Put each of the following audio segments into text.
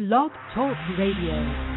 Blog Talk Radio.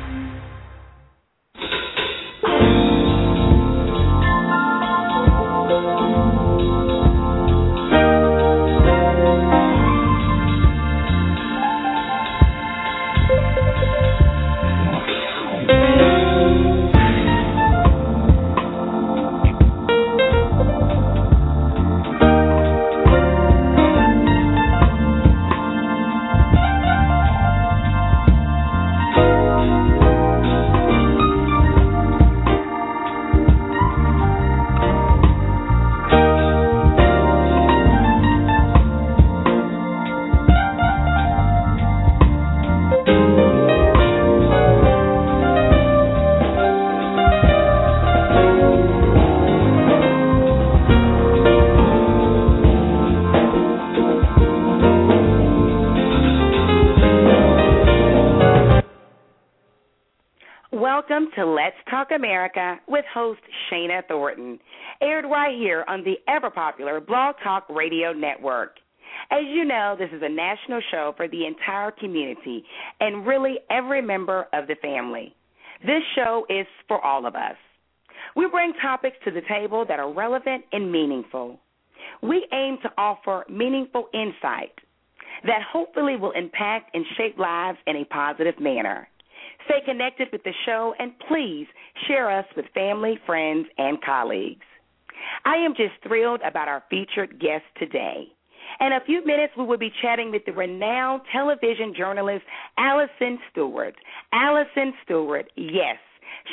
Welcome to Let's Talk America with host Shana Thornton, aired right here on the ever popular Blog Talk Radio Network. As you know, this is a national show for the entire community and really every member of the family. This show is for all of us. We bring topics to the table that are relevant and meaningful. We aim to offer meaningful insight that hopefully will impact and shape lives in a positive manner. Stay connected with the show and please share us with family, friends, and colleagues. I am just thrilled about our featured guest today. In a few minutes, we will be chatting with the renowned television journalist Alison Stewart. Alison Stewart, yes,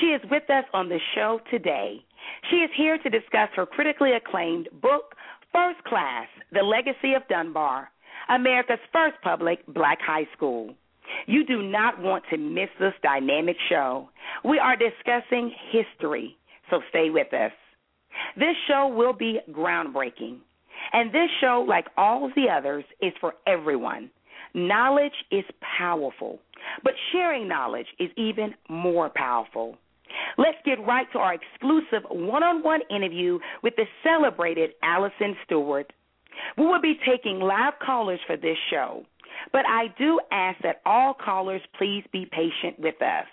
she is with us on the show today. She is here to discuss her critically acclaimed book, First Class The Legacy of Dunbar, America's first public black high school. You do not want to miss this dynamic show. We are discussing history, so stay with us. This show will be groundbreaking. And this show, like all the others, is for everyone. Knowledge is powerful, but sharing knowledge is even more powerful. Let's get right to our exclusive one on one interview with the celebrated Alison Stewart. We will be taking live callers for this show. But I do ask that all callers please be patient with us.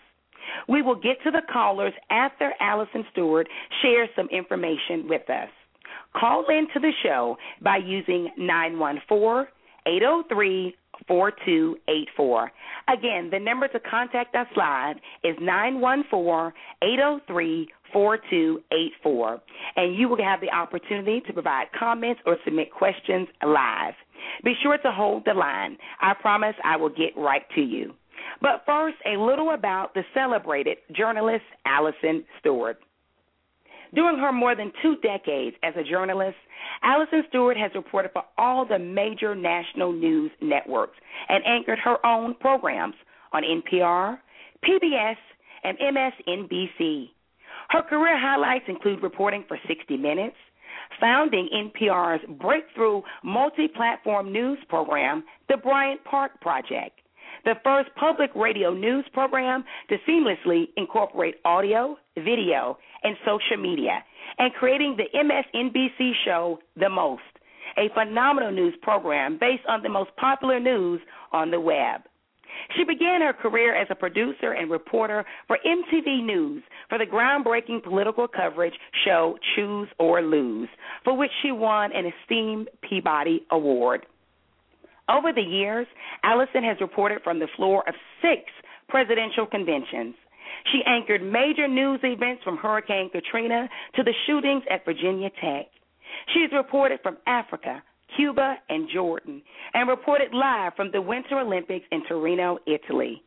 We will get to the callers after Alison Stewart shares some information with us. Call in to the show by using 914 803 4284. Again, the number to contact us live is 914 803 4284. And you will have the opportunity to provide comments or submit questions live. Be sure to hold the line. I promise I will get right to you. But first, a little about the celebrated journalist Alison Stewart. During her more than two decades as a journalist, Alison Stewart has reported for all the major national news networks and anchored her own programs on NPR, PBS, and MSNBC. Her career highlights include reporting for 60 Minutes, founding NPR's breakthrough multi platform news program, The Bryant Park Project, the first public radio news program to seamlessly incorporate audio, video, and social media, and creating the MSNBC show The Most, a phenomenal news program based on the most popular news on the web. She began her career as a producer and reporter for MTV News for the groundbreaking political coverage show Choose or Lose, for which she won an esteemed Peabody Award. Over the years, Alison has reported from the floor of six presidential conventions. She anchored major news events from Hurricane Katrina to the shootings at Virginia Tech. She has reported from Africa, Cuba, and Jordan, and reported live from the Winter Olympics in Torino, Italy.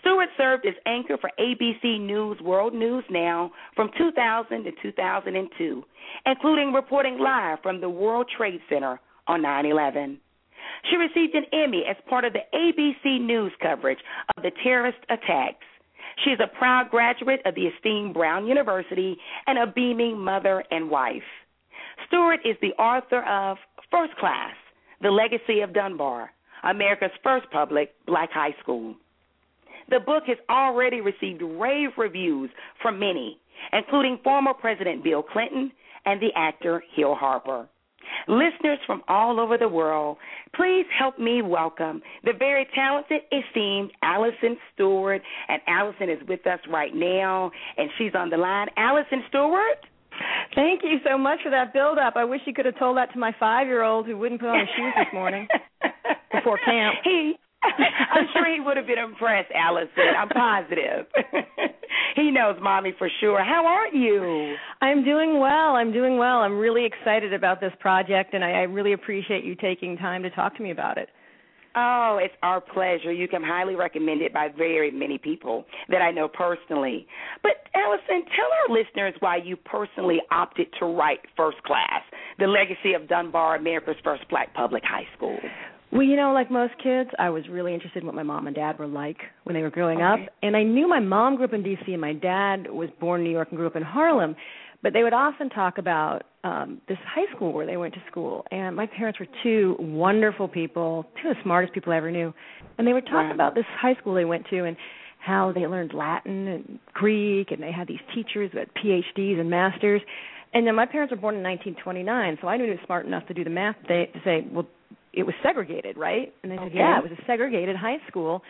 Stewart served as anchor for ABC News World News Now from 2000 to 2002, including reporting live from the World Trade Center on 9 11. She received an Emmy as part of the ABC News coverage of the terrorist attacks. She is a proud graduate of the esteemed Brown University and a beaming mother and wife. Stewart is the author of First Class The Legacy of Dunbar, America's first public black high school. The book has already received rave reviews from many, including former President Bill Clinton and the actor Hill Harper. Listeners from all over the world, please help me welcome the very talented, esteemed Alison Stewart. And Alison is with us right now, and she's on the line. Alison Stewart? Thank you so much for that build up. I wish you could have told that to my five year old who wouldn't put on his shoes this morning before camp. He I'm sure he would have been impressed, Alison. I'm positive. he knows mommy for sure. How are you? I'm doing well. I'm doing well. I'm really excited about this project, and I, I really appreciate you taking time to talk to me about it. Oh, it's our pleasure. You can highly recommend it by very many people that I know personally. But Alison, tell our listeners why you personally opted to write First Class, the legacy of Dunbar, America's first black public high school. Well, you know, like most kids, I was really interested in what my mom and dad were like when they were growing okay. up. And I knew my mom grew up in D.C. and my dad was born in New York and grew up in Harlem. But they would often talk about um this high school where they went to school. And my parents were two wonderful people, two of the smartest people I ever knew. And they would talk Wow. about this high school they went to and how they learned Latin and Greek and they had these teachers with PhDs and masters. And then my parents were born in 1929, so I knew he was smart enough to do the math they, to say, well, it was segregated, right? And they said, Okay. yeah, it was a segregated high school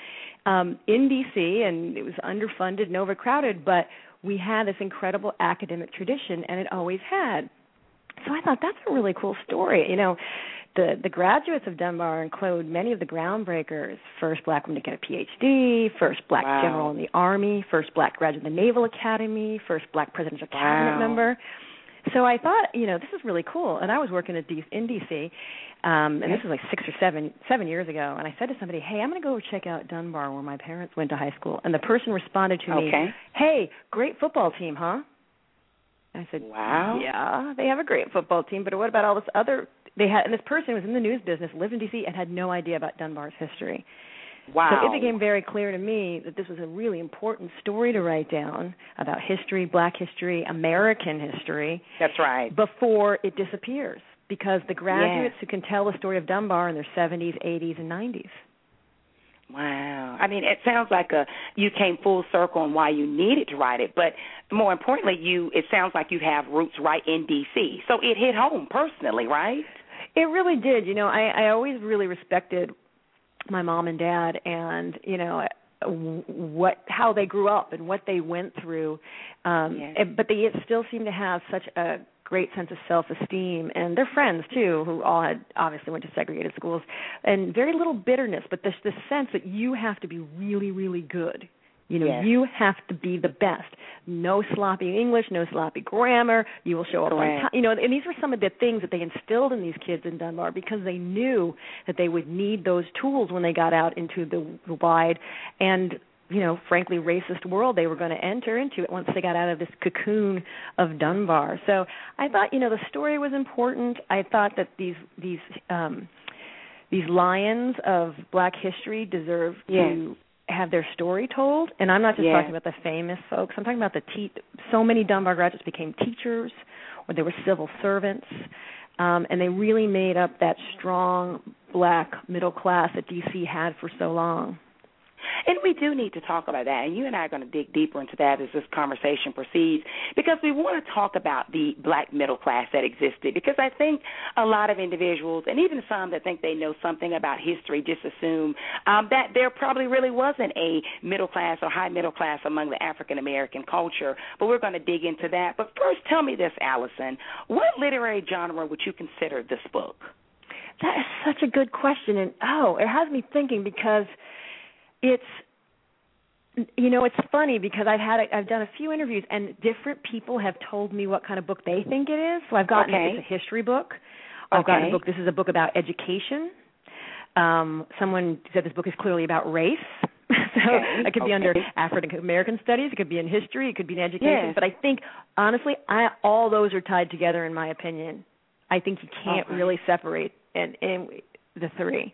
um, in D.C. and it was underfunded and overcrowded, but we had this incredible academic tradition, and it always had. So I thought that's a really cool story. You know, the the graduates of Dunbar include many of the groundbreakers: first black woman to get a PhD, first black Wow. general in the army, first black graduate of the Naval Academy, first black presidential cabinet member. So I thought, you know, this is really cool. And I was working at D- in DC, um, and this was like six or seven seven years ago. And I said to somebody, "Hey, I'm going to go check out Dunbar, where my parents went to high school." And the person responded to me, Okay. "Hey, great football team, huh?" I said, Wow. Yeah, they have a great football team, but what about all this other? They had, and this person was in the news business, lived in D.C., and had no idea about Dunbar's history. Wow. So it became very clear to me that this was a really important story to write down about history, Black history, American history, That's right. before it disappears. Because the graduates who can tell the story of Dunbar in their 70s, 80s, and 90s. Wow. I mean, it sounds like a you came full circle on why you needed to write it, but more importantly, you it sounds like you have roots right in DC. So it hit home personally, right? It really did. You know, I, I always really respected my mom and dad, and you know what how they grew up and what they went through. Um, Yes. and- But they still seem to have such a great sense of self-esteem, and they're friends too, who all had obviously went to segregated schools, and very little bitterness. But this this sense that you have to be really, really good. You know, Yes. you have to be the best. No sloppy English, no sloppy grammar. You will show up on Correct. time. You know, and these were some of the things that they instilled in these kids in Dunbar because they knew that they would need those tools when they got out into the, the wide and you know, frankly, racist world they were going to enter into it once they got out of this cocoon of Dunbar. So I thought, you know, the story was important. I thought that these these um these lions of black history deserve to have their story told. And I'm not just Yes. talking about the famous folks. I'm talking about the te- so many Dunbar graduates became teachers or they were civil servants. Um, and they really made up that strong black middle class that DC had for so long. And we do need to talk about that. And you and I are going to dig deeper into that as this conversation proceeds because we want to talk about the black middle class that existed. Because I think a lot of individuals, and even some that think they know something about history, just assume um, that there probably really wasn't a middle class or high middle class among the African American culture. But we're going to dig into that. But first, tell me this, Alison. What literary genre would you consider this book? That is such a good question, and oh, it has me thinking because it's you know it's funny because I've had a, I've done a few interviews and different people have told me what kind of book they think it is. So I've gotten Okay. it's a history book. I've gotten a book. This is a book about education. Um, someone said this book is clearly about race. so Okay, it could be under. African American studies. It could be in history. It could be in education. Yes. But I think honestly, I all those are tied together in my opinion. I think you can't Okay. really separate and, and the three.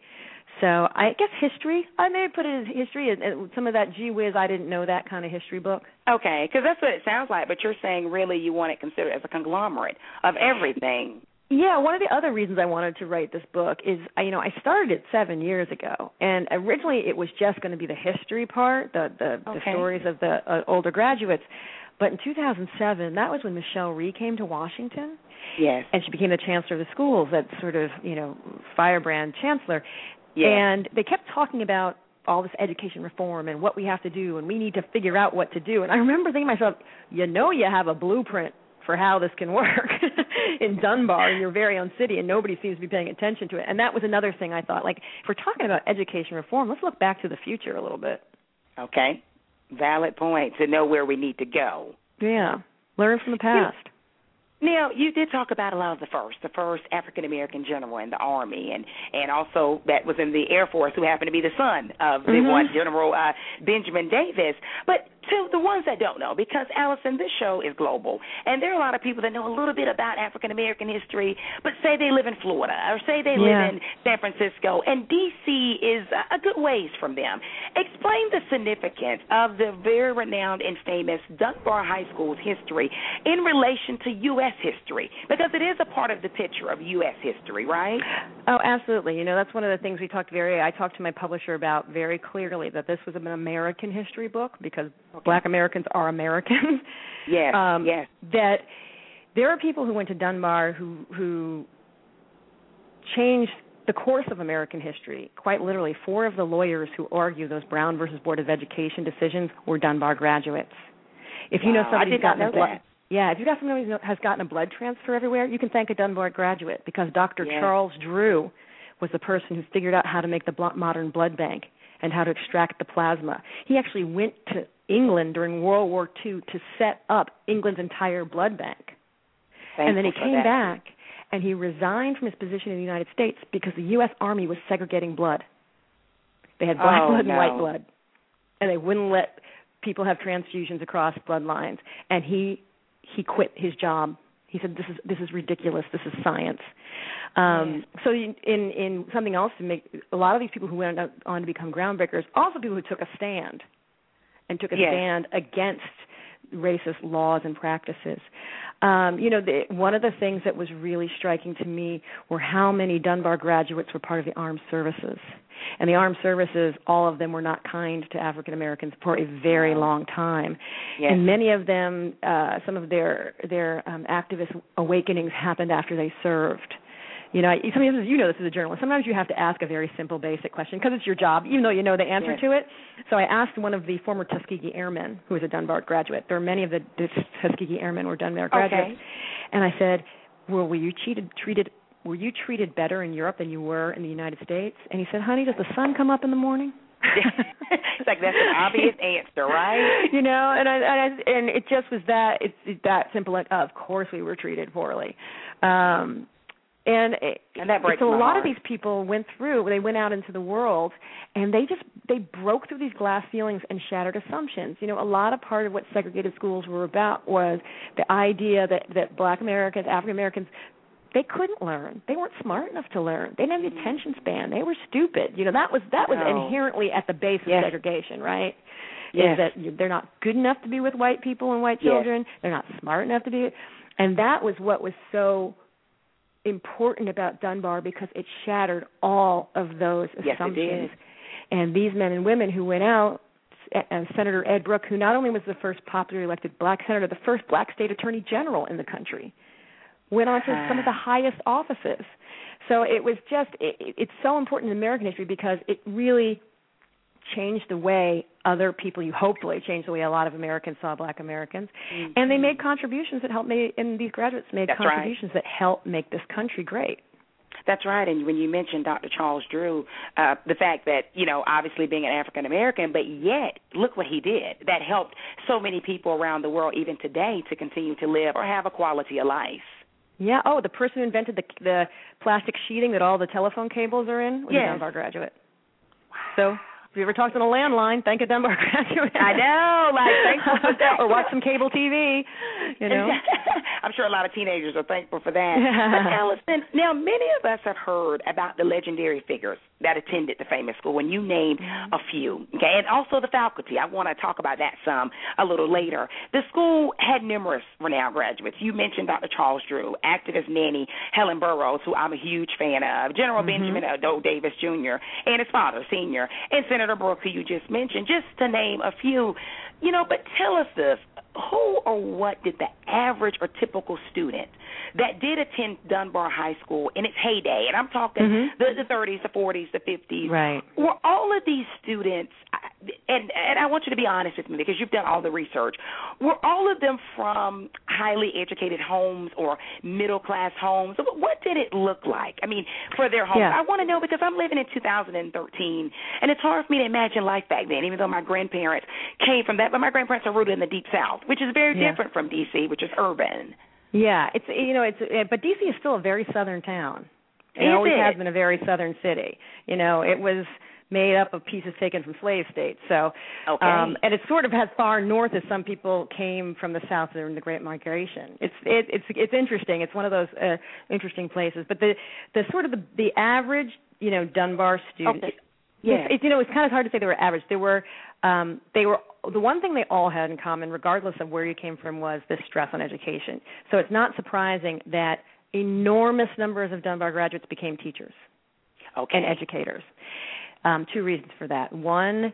So I guess history. I may put it as history and, some of that gee whiz. I didn't know that kind of history book. Okay, because that's what it sounds like. But you're saying really you want it considered as a conglomerate of everything. Yeah, one of the other reasons I wanted to write this book is, I- you know, I started it seven years ago, and originally it was just going to be the history part, the the, the stories of the uh, older graduates. But in 2007, that was when Michelle Rhee came to Washington. Yes. And she became the chancellor of the schools, that sort of, you know, firebrand chancellor. Yes. And they kept talking about all this education reform and what we have to do and we need to figure out what to do. And I remember thinking to myself, you know you have a blueprint for how this can work in Dunbar in your very own city and nobody seems to be paying attention to it. And that was another thing I thought like if we're talking about education reform, let's look back to the future a little bit. Okay. Valid point to know where we need to go. Yeah. Learn from the past. Now, you did talk about a lot of the first, the first African American general in the Army, and and also that was in the Air Force, who happened to be the son of the Mhm. one General uh, Benjamin Davis. But to the ones that don't know, because Alison, this show is global, and there are a lot of people that know a little bit about African American history, but say they live in Florida or say they Yeah. live in San Francisco, and D.C. is a- a good ways from them. Explain the significance of the very renowned and famous Dunbar High School's history in relation to U.S. history, because it is a part of the picture of U.S. history, right? Oh, absolutely. You know, that's one of the things we talked very I talked to my publisher about very clearly that this was an American history book because black Americans are Americans. Yes, um, yes. That there are people who went to Dunbar who who changed the course of American history. Quite literally, four of the lawyers who argue those Brown versus Board of Education decisions were Dunbar graduates. If you know Wow, I somebody's did gotten a blood, yeah, if you've got somebody who has gotten a blood transfer everywhere, you can thank a Dunbar graduate because Dr. Yes. Charles Drew was the person who figured out how to make the modern blood bank and how to extract the plasma. He actually went to England during World War II to set up England's entire blood bank. and then he came that. back and he resigned from his position in the United States because the U.S. Army was segregating blood. They had black Oh, blood and no. white blood, and they wouldn't let people have transfusions across bloodlines. And he he quit his job. He said, "This is this is ridiculous. This is science." Um, So in in in something else to make a lot of these people who went on to become groundbreakers, also people who took a stand and took a Yes. stand against racist laws and practices. Um, you know, the, one of the things that was really striking to me were how many Dunbar graduates were part of the armed services. And the armed services, all of them were not kind to African Americans for a very long time. Yes. And many of them, uh, some of their their um, activist awakenings happened after they served. You know, I- sometimes you know this as a journalist. Sometimes you have to ask a very simple, basic question because it's your job, even though you know the answer Yes. to it. So I asked one of the former Tuskegee Airmen, who was a Dunbar graduate. There are many of the, Tuskegee Airmen were Dunbar graduates, Okay. and I said, "Well, were you treated treated were you treated better in Europe than you were in the United States?" And he said, "Honey, does the sun come up in the morning?" it's like that's an obvious answer, right? You know, and I, and I and it just was that it's it's that simple. Like, of course, we were treated poorly. Um, and it, And that breaks so a lot heart. of these people went through they went out into the world and they just they broke through these glass ceilings and shattered assumptions you know a lot of part of what segregated schools were about was the idea that that black americans african americans they couldn't learn they weren't smart enough to learn they didn't have the attention span they were stupid you know that was that was No. inherently at the base of Yes. segregation right Yes. is that they're not good enough to be with white people and white Yes. children they're not smart enough to be and that was what was so important about Dunbar because it shattered all of those Yes, it assumptions. did. And these men and women who went out, and uh, Senator Ed Brooke, who not only was the first popularly elected black senator, the first black state attorney general in the country, went on to ah. some of the highest offices. So it was just it- it's so important in American history because it really changed the way other people you hopefully changed the way a lot of Americans saw black Americans and they made contributions that helped make and these graduates made That's right. contributions that helped make this country great. That's right. And when you mentioned Dr. Charles Drew, uh, the fact that, you know, obviously being an African American, but yet look what he did. That helped so many people around the world, even today, to continue to live or have a quality of life. Yeah. Oh, the person who invented the the plastic sheeting that all the telephone cables are in was Yes. a Dunbar graduate. So if you ever talked on a landline, thank a Dunbar graduate. I know, like, thankful for that. or watch some cable TV. You know. I'm sure a lot of teenagers are thankful for that. but Alison, now many of us have heard about the legendary figures that attended the famous school, and you named mm-hmm. a few. Okay, and also the faculty. I want to talk about that some a little later. The school had numerous renowned graduates. You mentioned Dr. Charles Drew, activist Nannie Helen Burroughs, who I'm a huge fan of, General mm-hmm. Benjamin Doe Davis Jr. and his father, Senior, and Senator Brooks, who you just mentioned, just to name a few. You know, but tell us this who or what did the average or typical student that did attend Dunbar High School in its heyday, and I'm talking mm-hmm. the, the 30s, the 40s, the 50s, right? Were all of these students, and and I want you to be honest with me because you've done all the research, were all of them from highly educated homes or middle class homes? What did it look like? I mean, for their homes, yeah. I want to know because I'm living in 2013, and it's hard for me to imagine life back then, even though my grandparents came from that, but my grandparents are rooted in the deep south, which is very yeah. different from DC, which is urban. Yeah, it's you know it's eh, but DC is still a very southern town. It is always it? has been a very southern city. You know, it was made up of pieces taken from slave states. So, okay. um, and it's sort of as far north as some people came from the south during the Great Migration. It's it, it's it's interesting. It's one of those uh, interesting places. But the the sort of the the average you know Dunbar student. Okay. Yeah. It's, it's you know it's kind of hard to say they were average. They were um, they were the one thing they all had in common, regardless of where you came from, was this stress on education. So it's not surprising that enormous numbers of Dunbar graduates became teachers okay. and educators. Um, two reasons for that. One,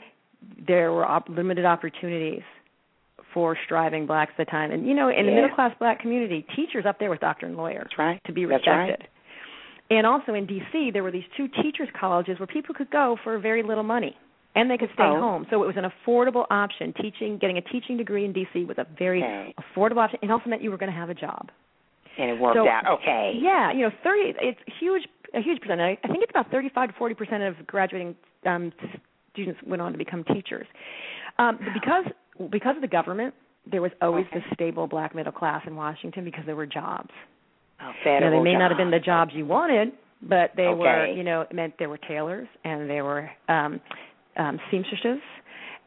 there were op- limited opportunities for striving blacks at the time, and you know, in yeah. the middle class black community, teachers up there with doctor and lawyer That's right. to be respected. right. And also in D.C., there were these two teachers' colleges where people could go for very little money and they could stay oh. home. So it was an affordable option. Teaching, getting a teaching degree in D.C. was a very okay. affordable option, and also meant you were going to have a job. And it worked so, out. Okay. Yeah, you know, thirty. It's huge, a huge percentage. I think it's about thirty-five to forty percent of graduating um, students went on to become teachers. Um, because because of the government, there was always okay. the stable black middle class in Washington because there were jobs. Oh, you know, they may jobs. not have been the jobs you wanted, but they okay. were, you know, it meant there were tailors and there were um um seamstresses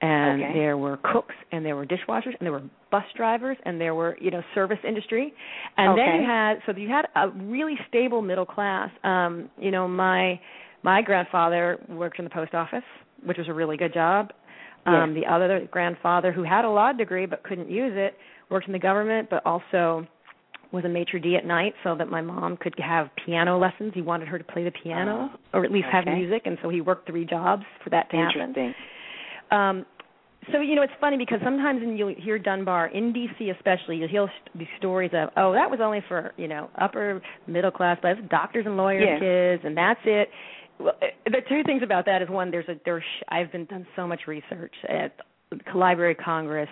and okay. there were cooks and there were dishwashers and there were bus drivers and there were you know service industry and okay. then you had so you had a really stable middle class um you know my my grandfather worked in the post office which was a really good job um yes. the other grandfather who had a law degree but couldn't use it worked in the government but also was a maitre d at night so that my mom could have piano lessons he wanted her to play the piano oh, or at least okay. have music and so he worked three jobs for that to happen. Um, so you know it's funny because sometimes when you hear Dunbar in DC especially you'll hear these stories of oh that was only for you know upper middle class but doctors and lawyers yeah. kids and that's it. Well, the two things about that is one there's a there's I've been done so much research at the Library of Congress,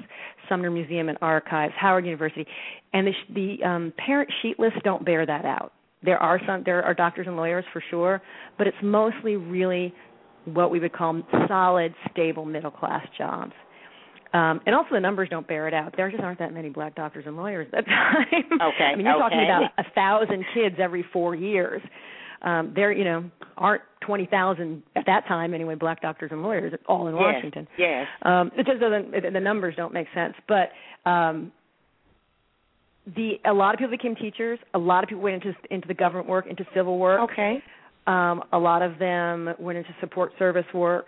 Sumner Museum and Archives, Howard University, and the, the um, parent sheet lists don't bear that out. There are some there are doctors and lawyers for sure, but it's mostly really what we would call solid, stable middle class jobs. Um, and also the numbers don't bear it out. There just aren't that many black doctors and lawyers at that time. Okay. I mean, you're okay. talking about a thousand kids every four years. Um, there, you know, aren't twenty thousand at that time anyway. Black doctors and lawyers all in yes. Washington. Yes. Um, it just doesn't. It, the numbers don't make sense. But um, the a lot of people became teachers. A lot of people went into into the government work, into civil work. Okay. Um, a lot of them went into support service work.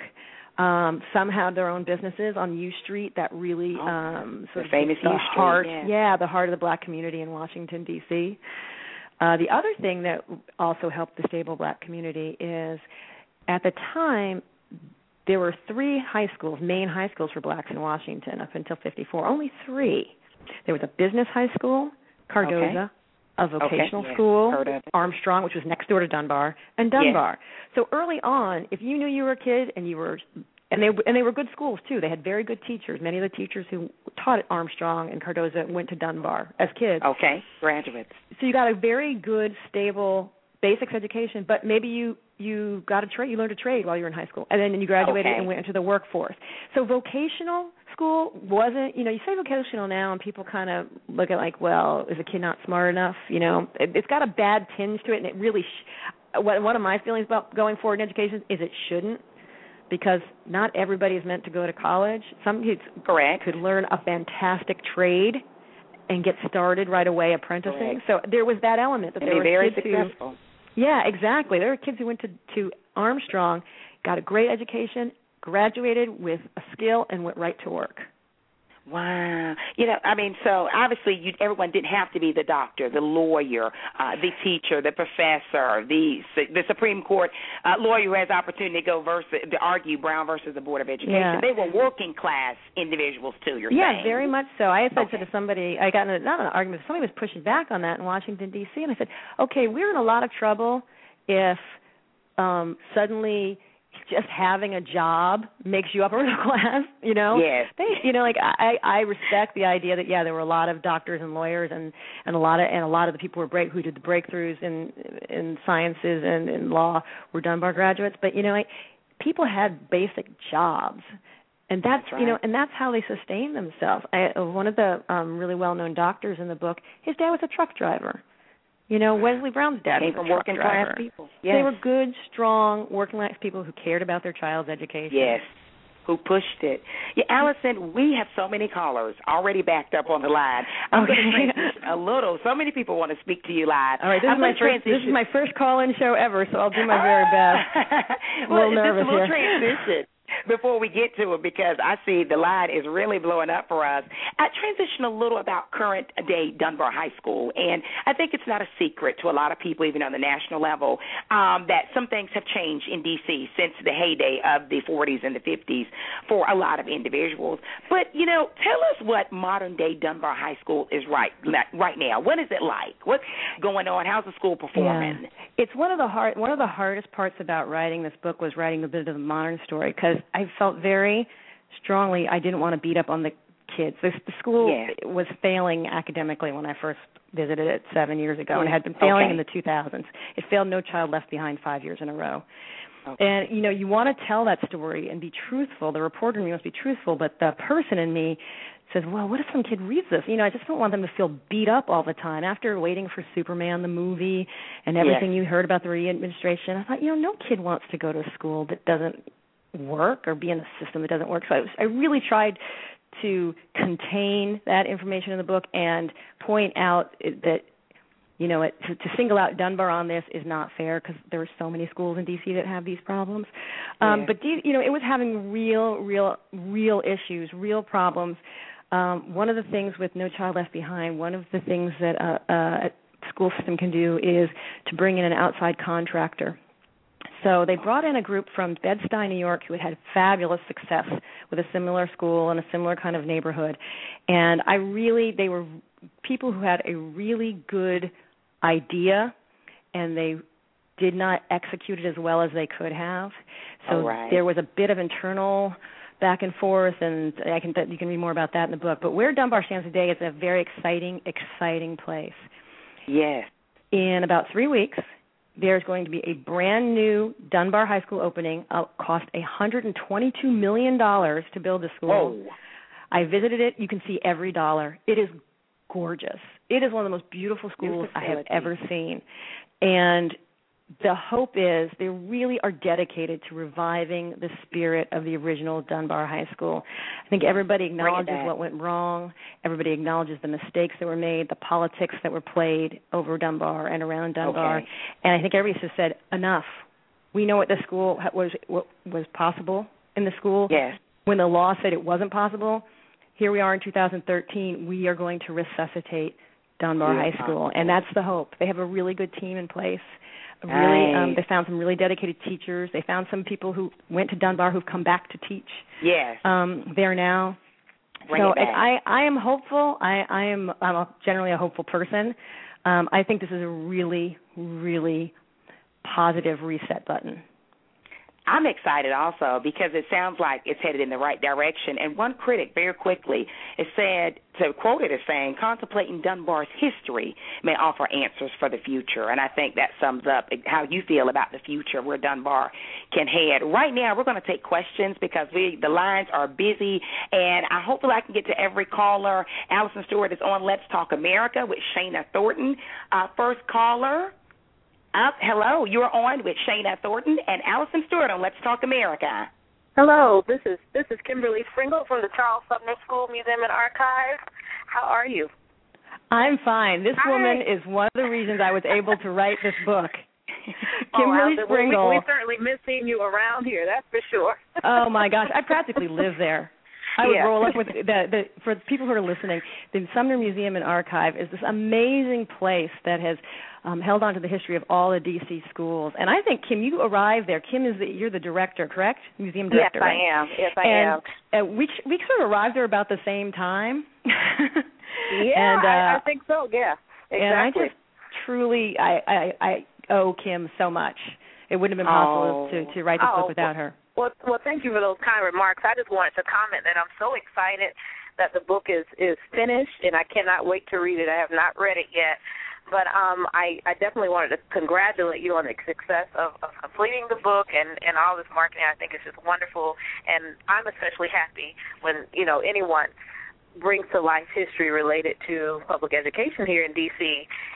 Um, some had their own businesses on U Street that really oh, um, sort the of famous the U Street, heart, yeah. the heart of the black community in Washington D.C. Uh, the other thing that also helped the stable black community is, at the time, there were three high schools, main high schools for blacks in Washington up until '54. Only three. There was a business high school, Cardozo, okay. A vocational okay, yeah. school. Armstrong, which was next door to Dunbar, and Dunbar. So early on, if you knew you were a kid and you were and they and they were good schools too. They had very good teachers. Many of the teachers who taught at Armstrong and Cardozo went to Dunbar as kids. Okay, graduates. So you got a very good, stable basics education, but maybe you you got a trade, you learned a trade while you were in high school, and then you graduated okay. and went into the workforce. So vocational school wasn't, you know, you say vocational now, and people kind of look at like, well, is a kid not smart enough? You know, it, it's got a bad tinge to it, and it really. Sh- what one of my feelings about going forward in education is it shouldn't because not everybody is meant to go to college. Some kids Correct. could learn a fantastic trade and get started right away apprenticing. Correct. So there was that element that and there were very kids successful. who Yeah, exactly. There were kids who went to to Armstrong, got a great education, graduated with a skill and went right to work. Wow. You know, I mean, so obviously, you everyone didn't have to be the doctor, the lawyer, uh, the teacher, the professor, the the Supreme Court uh, lawyer who has opportunity to go versus to argue Brown versus the Board of Education. Yeah. They were working class individuals too. You're yeah, saying? very much so. I had said Okay. to somebody, I got in a, not an argument. Somebody was pushing back on that in Washington D.C. and I said, okay, we're in a lot of trouble if um suddenly just having a job makes you upper middle class. You know, Yes. they, you know, like I I respect the idea that yeah, there were a lot of doctors and lawyers and and a lot of and a lot of the people who were break who did the breakthroughs in in sciences and in law were Dunbar graduates. But you know, like people had basic jobs and that's, That's you know and that's how they sustain themselves i one of the um really well known doctors in the book his dad was a truck driver you know wesley brown's dad Came was a from working driver. class people. Yes. they were good strong working class people who cared about their child's education Yes. Who pushed it? Yeah, Alison, we have so many callers already backed up on the line. I'm going to Okay. a little. So many people want to speak to you live. all right this I'm is my first this is my first call in show ever so i'll do my very best well, little nervous just a little here. transition before we get to it because I see the line is really blowing up for us. I transition a little about current day Dunbar High School, and I think it's not a secret to a lot of people, even on the national level, um, that some things have changed in D.C. since the heyday of the 40s and the 50s for a lot of individuals. But you know, tell us what modern day Dunbar High School is right right now. What is it like? What's going on? How's the school performing? Yeah. It's one of the hard one of the hardest parts about writing this book was writing a bit of the modern story because I felt very strongly I didn't want to beat up on the kids. This, the school Yeah. was failing academically when I first visited it seven years ago, and it had been failing Okay. in the 2000s. It failed No Child Left Behind five years in a row. Okay. And you know, you want to tell that story and be truthful. The reporter in me must be truthful, but the person in me says, "Well, what if some kid reads this? You know, I just don't want them to feel beat up all the time." After waiting for Superman the movie and everything you heard about the Rhee administration, I thought, you know, no kid wants to go to a school that doesn't work or be in a system that doesn't work. So I, was, I really tried to contain that information in the book and point out that you know, it, to, to single out Dunbar on this is not fair because there are so many schools in DC that have these problems. Um, Yeah. But D, you know, it was having real, real, real issues, real problems. Um, one of the things with No Child Left Behind, one of the things that a, a school system can do is to bring in an outside contractor. So they brought in a group from Bed-Stuy, New York, who had had fabulous success with a similar school in a similar kind of neighborhood. And I really, they were people who had a really good idea, and they did not execute it as well as they could have. So right. there was a bit of internal back and forth, and I can you can read more about that in the book. But where Dunbar stands today is a very exciting, exciting place Yes. in about three weeks there's going to be a brand new dunbar high school opening. Uh, cost a hundred and twenty two million dollars to build the school. Whoa. i visited it. You can see every dollar. It is gorgeous. It is one of the most beautiful schools i have ever seen. And the hope is they really are dedicated to reviving the spirit of the original Dunbar High School. I think everybody acknowledges what went wrong. Everybody acknowledges the mistakes that were made, the politics that were played over Dunbar and around Dunbar. Okay. And I think everybody has said enough. We know what the school was what was possible in the school. Yes. When the law said it wasn't possible, here we are in 2013. We are going to resuscitate Dunbar High School, and that's the hope. They have a really good team in place. Really, um, they found some really dedicated teachers. They found some people who went to Dunbar who've come back to teach Yes. um, there now. Bring so. I, I am hopeful. I, I am I'm a, generally a hopeful person. Um, I think this is a really, really positive reset button. I'm excited also because it sounds like it's headed in the right direction. And one critic, very quickly, has said, to quote it as saying, contemplating Dunbar's history may offer answers for the future. And I think that sums up how you feel about the future, where Dunbar can head. Right now, we're going to take questions because we the lines are busy, and I hopefully I can get to every caller. Alison Stewart is on Let's Talk America with Shana Thornton. Uh, first caller. Up, hello. You're on with Shana Thornton and Alison Stewart on Let's Talk America. Hello, this is this is Kimberly Springle from the Charles Sumner School Museum and Archives. How are you? I'm fine. This Hi. woman is one of the reasons I was able to write this book. Oh, Kimberly Alison, Springle. We, we certainly miss seeing you around here. That's for sure. oh my gosh, I practically live there. I would Yeah. roll up with the, the for people who are listening. The Sumner Museum and Archive is this amazing place that has um, held on to the history of all the DC schools. And I think Kim, you arrived there. Kim is the, you're the director, correct? Museum director. Yes, director. I am. Yes, I and, am. Uh, we we sort of arrived there about the same time. Yeah, and, uh, I, I think so. Yeah, exactly. And I just truly, I, I I owe Kim so much. It wouldn't have been possible Oh. to to write this Oh, book without her. Well, well, thank you for those kind remarks. I just wanted to comment that I'm so excited that the book is is finished, and I cannot wait to read it. I have not read it yet, but um, I I definitely wanted to congratulate you on the success of, of completing the book and and all this marketing. I think it's just wonderful, and I'm especially happy when you know anyone brings to life history related to public education here in DC.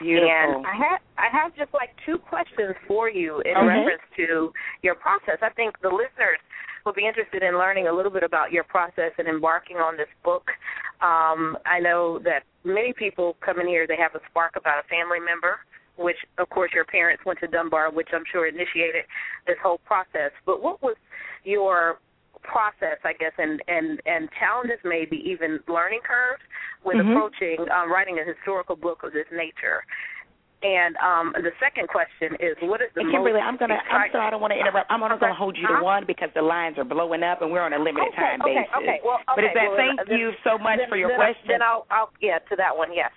Beautiful. And I have I have just like two questions for you in Okay. reference to your process. I think the listeners will be interested in learning a little bit about your process and embarking on this book. Um, I know that many people come in here they have a spark about a family member, which of course your parents went to Dunbar, which I'm sure initiated this whole process. But what was your process, I guess, and and and challenges, maybe even learning curves with Mhm. approaching um, writing a historical book of this nature. And um, the second question is, what is the And Kimberly, most I'm gonna. I'm sorry, I don't want to interrupt. I'm only Okay. going to hold you to one because the lines are blowing up, and we're on a limited Okay, time okay, basis. okay. Well, okay. but is that well, thank then- you so much then- for your then question? I, then I'll, I'll, yeah, to that one, yes.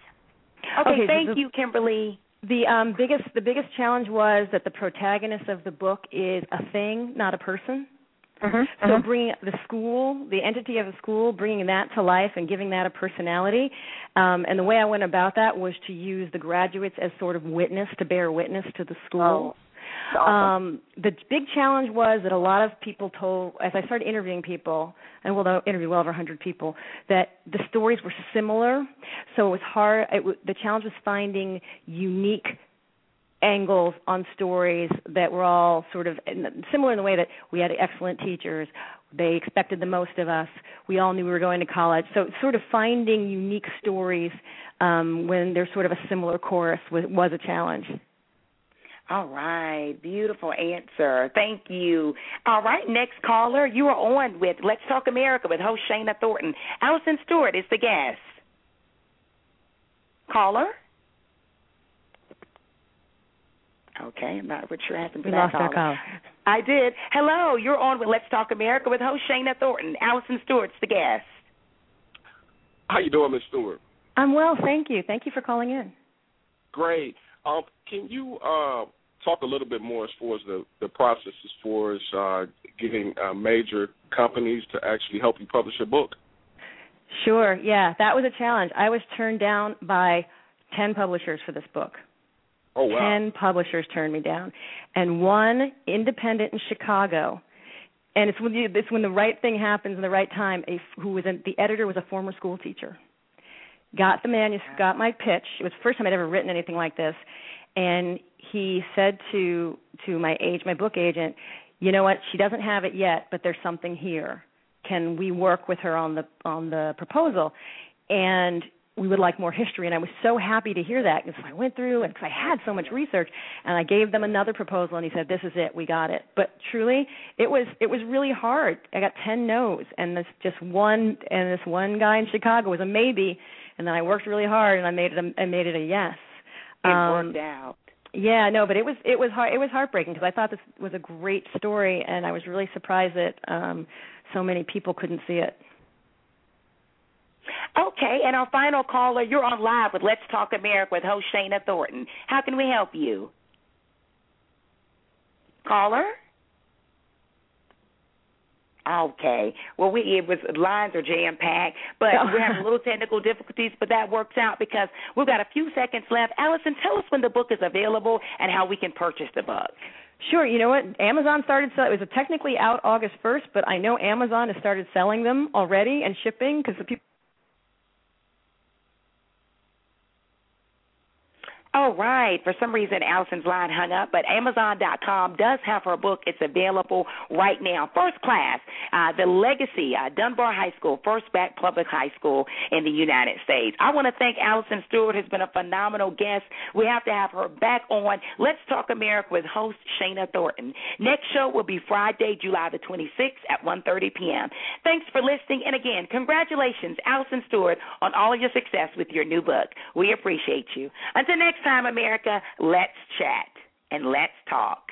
okay, Okay, thank the- you, Kimberly. The um, biggest the biggest challenge was that the protagonist of the book is a thing, not a person. Mm-hmm. So bringing the school, the entity of the school, bringing that to life and giving that a personality. Um, and the way I went about that was to use the graduates as sort of witness to bear witness to the school. Oh, awesome. Um, the big challenge was that a lot of people told, as I started interviewing people, and we'll interview well over 100 people, that the stories were similar. So it was hard. It the challenge was finding unique angles on stories that were all sort of similar in the way that we had excellent teachers. They expected the most of us. We all knew we were going to college. So sort of finding unique stories um, when there's sort of a similar chorus was, was a challenge. All right, beautiful answer. Thank you. All right, next caller, you are on with Let's Talk America with host Shana Thornton. Alison Stewart is the guest. Caller. Okay, I'm not sure what happened to We that lost our caller. caller. I did. Hello, you're on with Let's Talk America with host Shana Thornton. Alison Stewart's the guest. How you doing, Miss Stewart? I'm well, thank you. Thank you for calling in. Great. Um, can you uh, talk a little bit more as far as the, the process as far as uh, getting uh, major companies to actually help you publish a book? Sure, yeah, that was a challenge. I was turned down by 10 publishers for this book. Oh wow! 10 publishers turned me down. And one independent in Chicago. And it's when you, it's when the right thing happens in the right time. A, who was a, the editor was a former school teacher. Got the manuscript, got my pitch. It was the first time I'd ever written anything like this. And he said to to my age, my book agent, you know what? She doesn't have it yet, but there's something here. Can we work with her on the on the proposal? And we would like more history and i was so happy to hear that because i went through and cause i had so much research and i gave them another proposal and he said this is it we got it but truly it was it was really hard i got ten no's and this just one and this one guy in chicago was a maybe and then i worked really hard and i made it a, i made it a yes It Um, worked out. yeah, no, but it was it was hard. It was heartbreaking because I thought this was a great story, and I was really surprised that um so many people couldn't see it. Okay, and our final caller, you're on live with Let's Talk America with host Shana Thornton. How can we help you? Caller? Okay. Well, we it was lines are jam packed, but we're having a little technical difficulties, but that works out because we've got a few seconds left. Alison, tell us when the book is available and how we can purchase the book. Sure, you know what? Amazon started sell- it was technically out August 1st, but I know Amazon has started selling them already and shipping because the people Oh, right. For some reason, Alison's line hung up, but Amazon.com does have her book. It's available right now. First class, uh, The Legacy, uh, Dunbar High School, first black public high school in the United States. I want to thank Alison Stewart, has been a phenomenal guest. We have to have her back on Let's Talk America with host Shana Thornton. Next show will be Friday, July the 26th at 1.30 p.m. Thanks for listening, and again, congratulations, Alison Stewart, on all of your success with your new book. We appreciate you. Until time, America, let's chat and let's talk.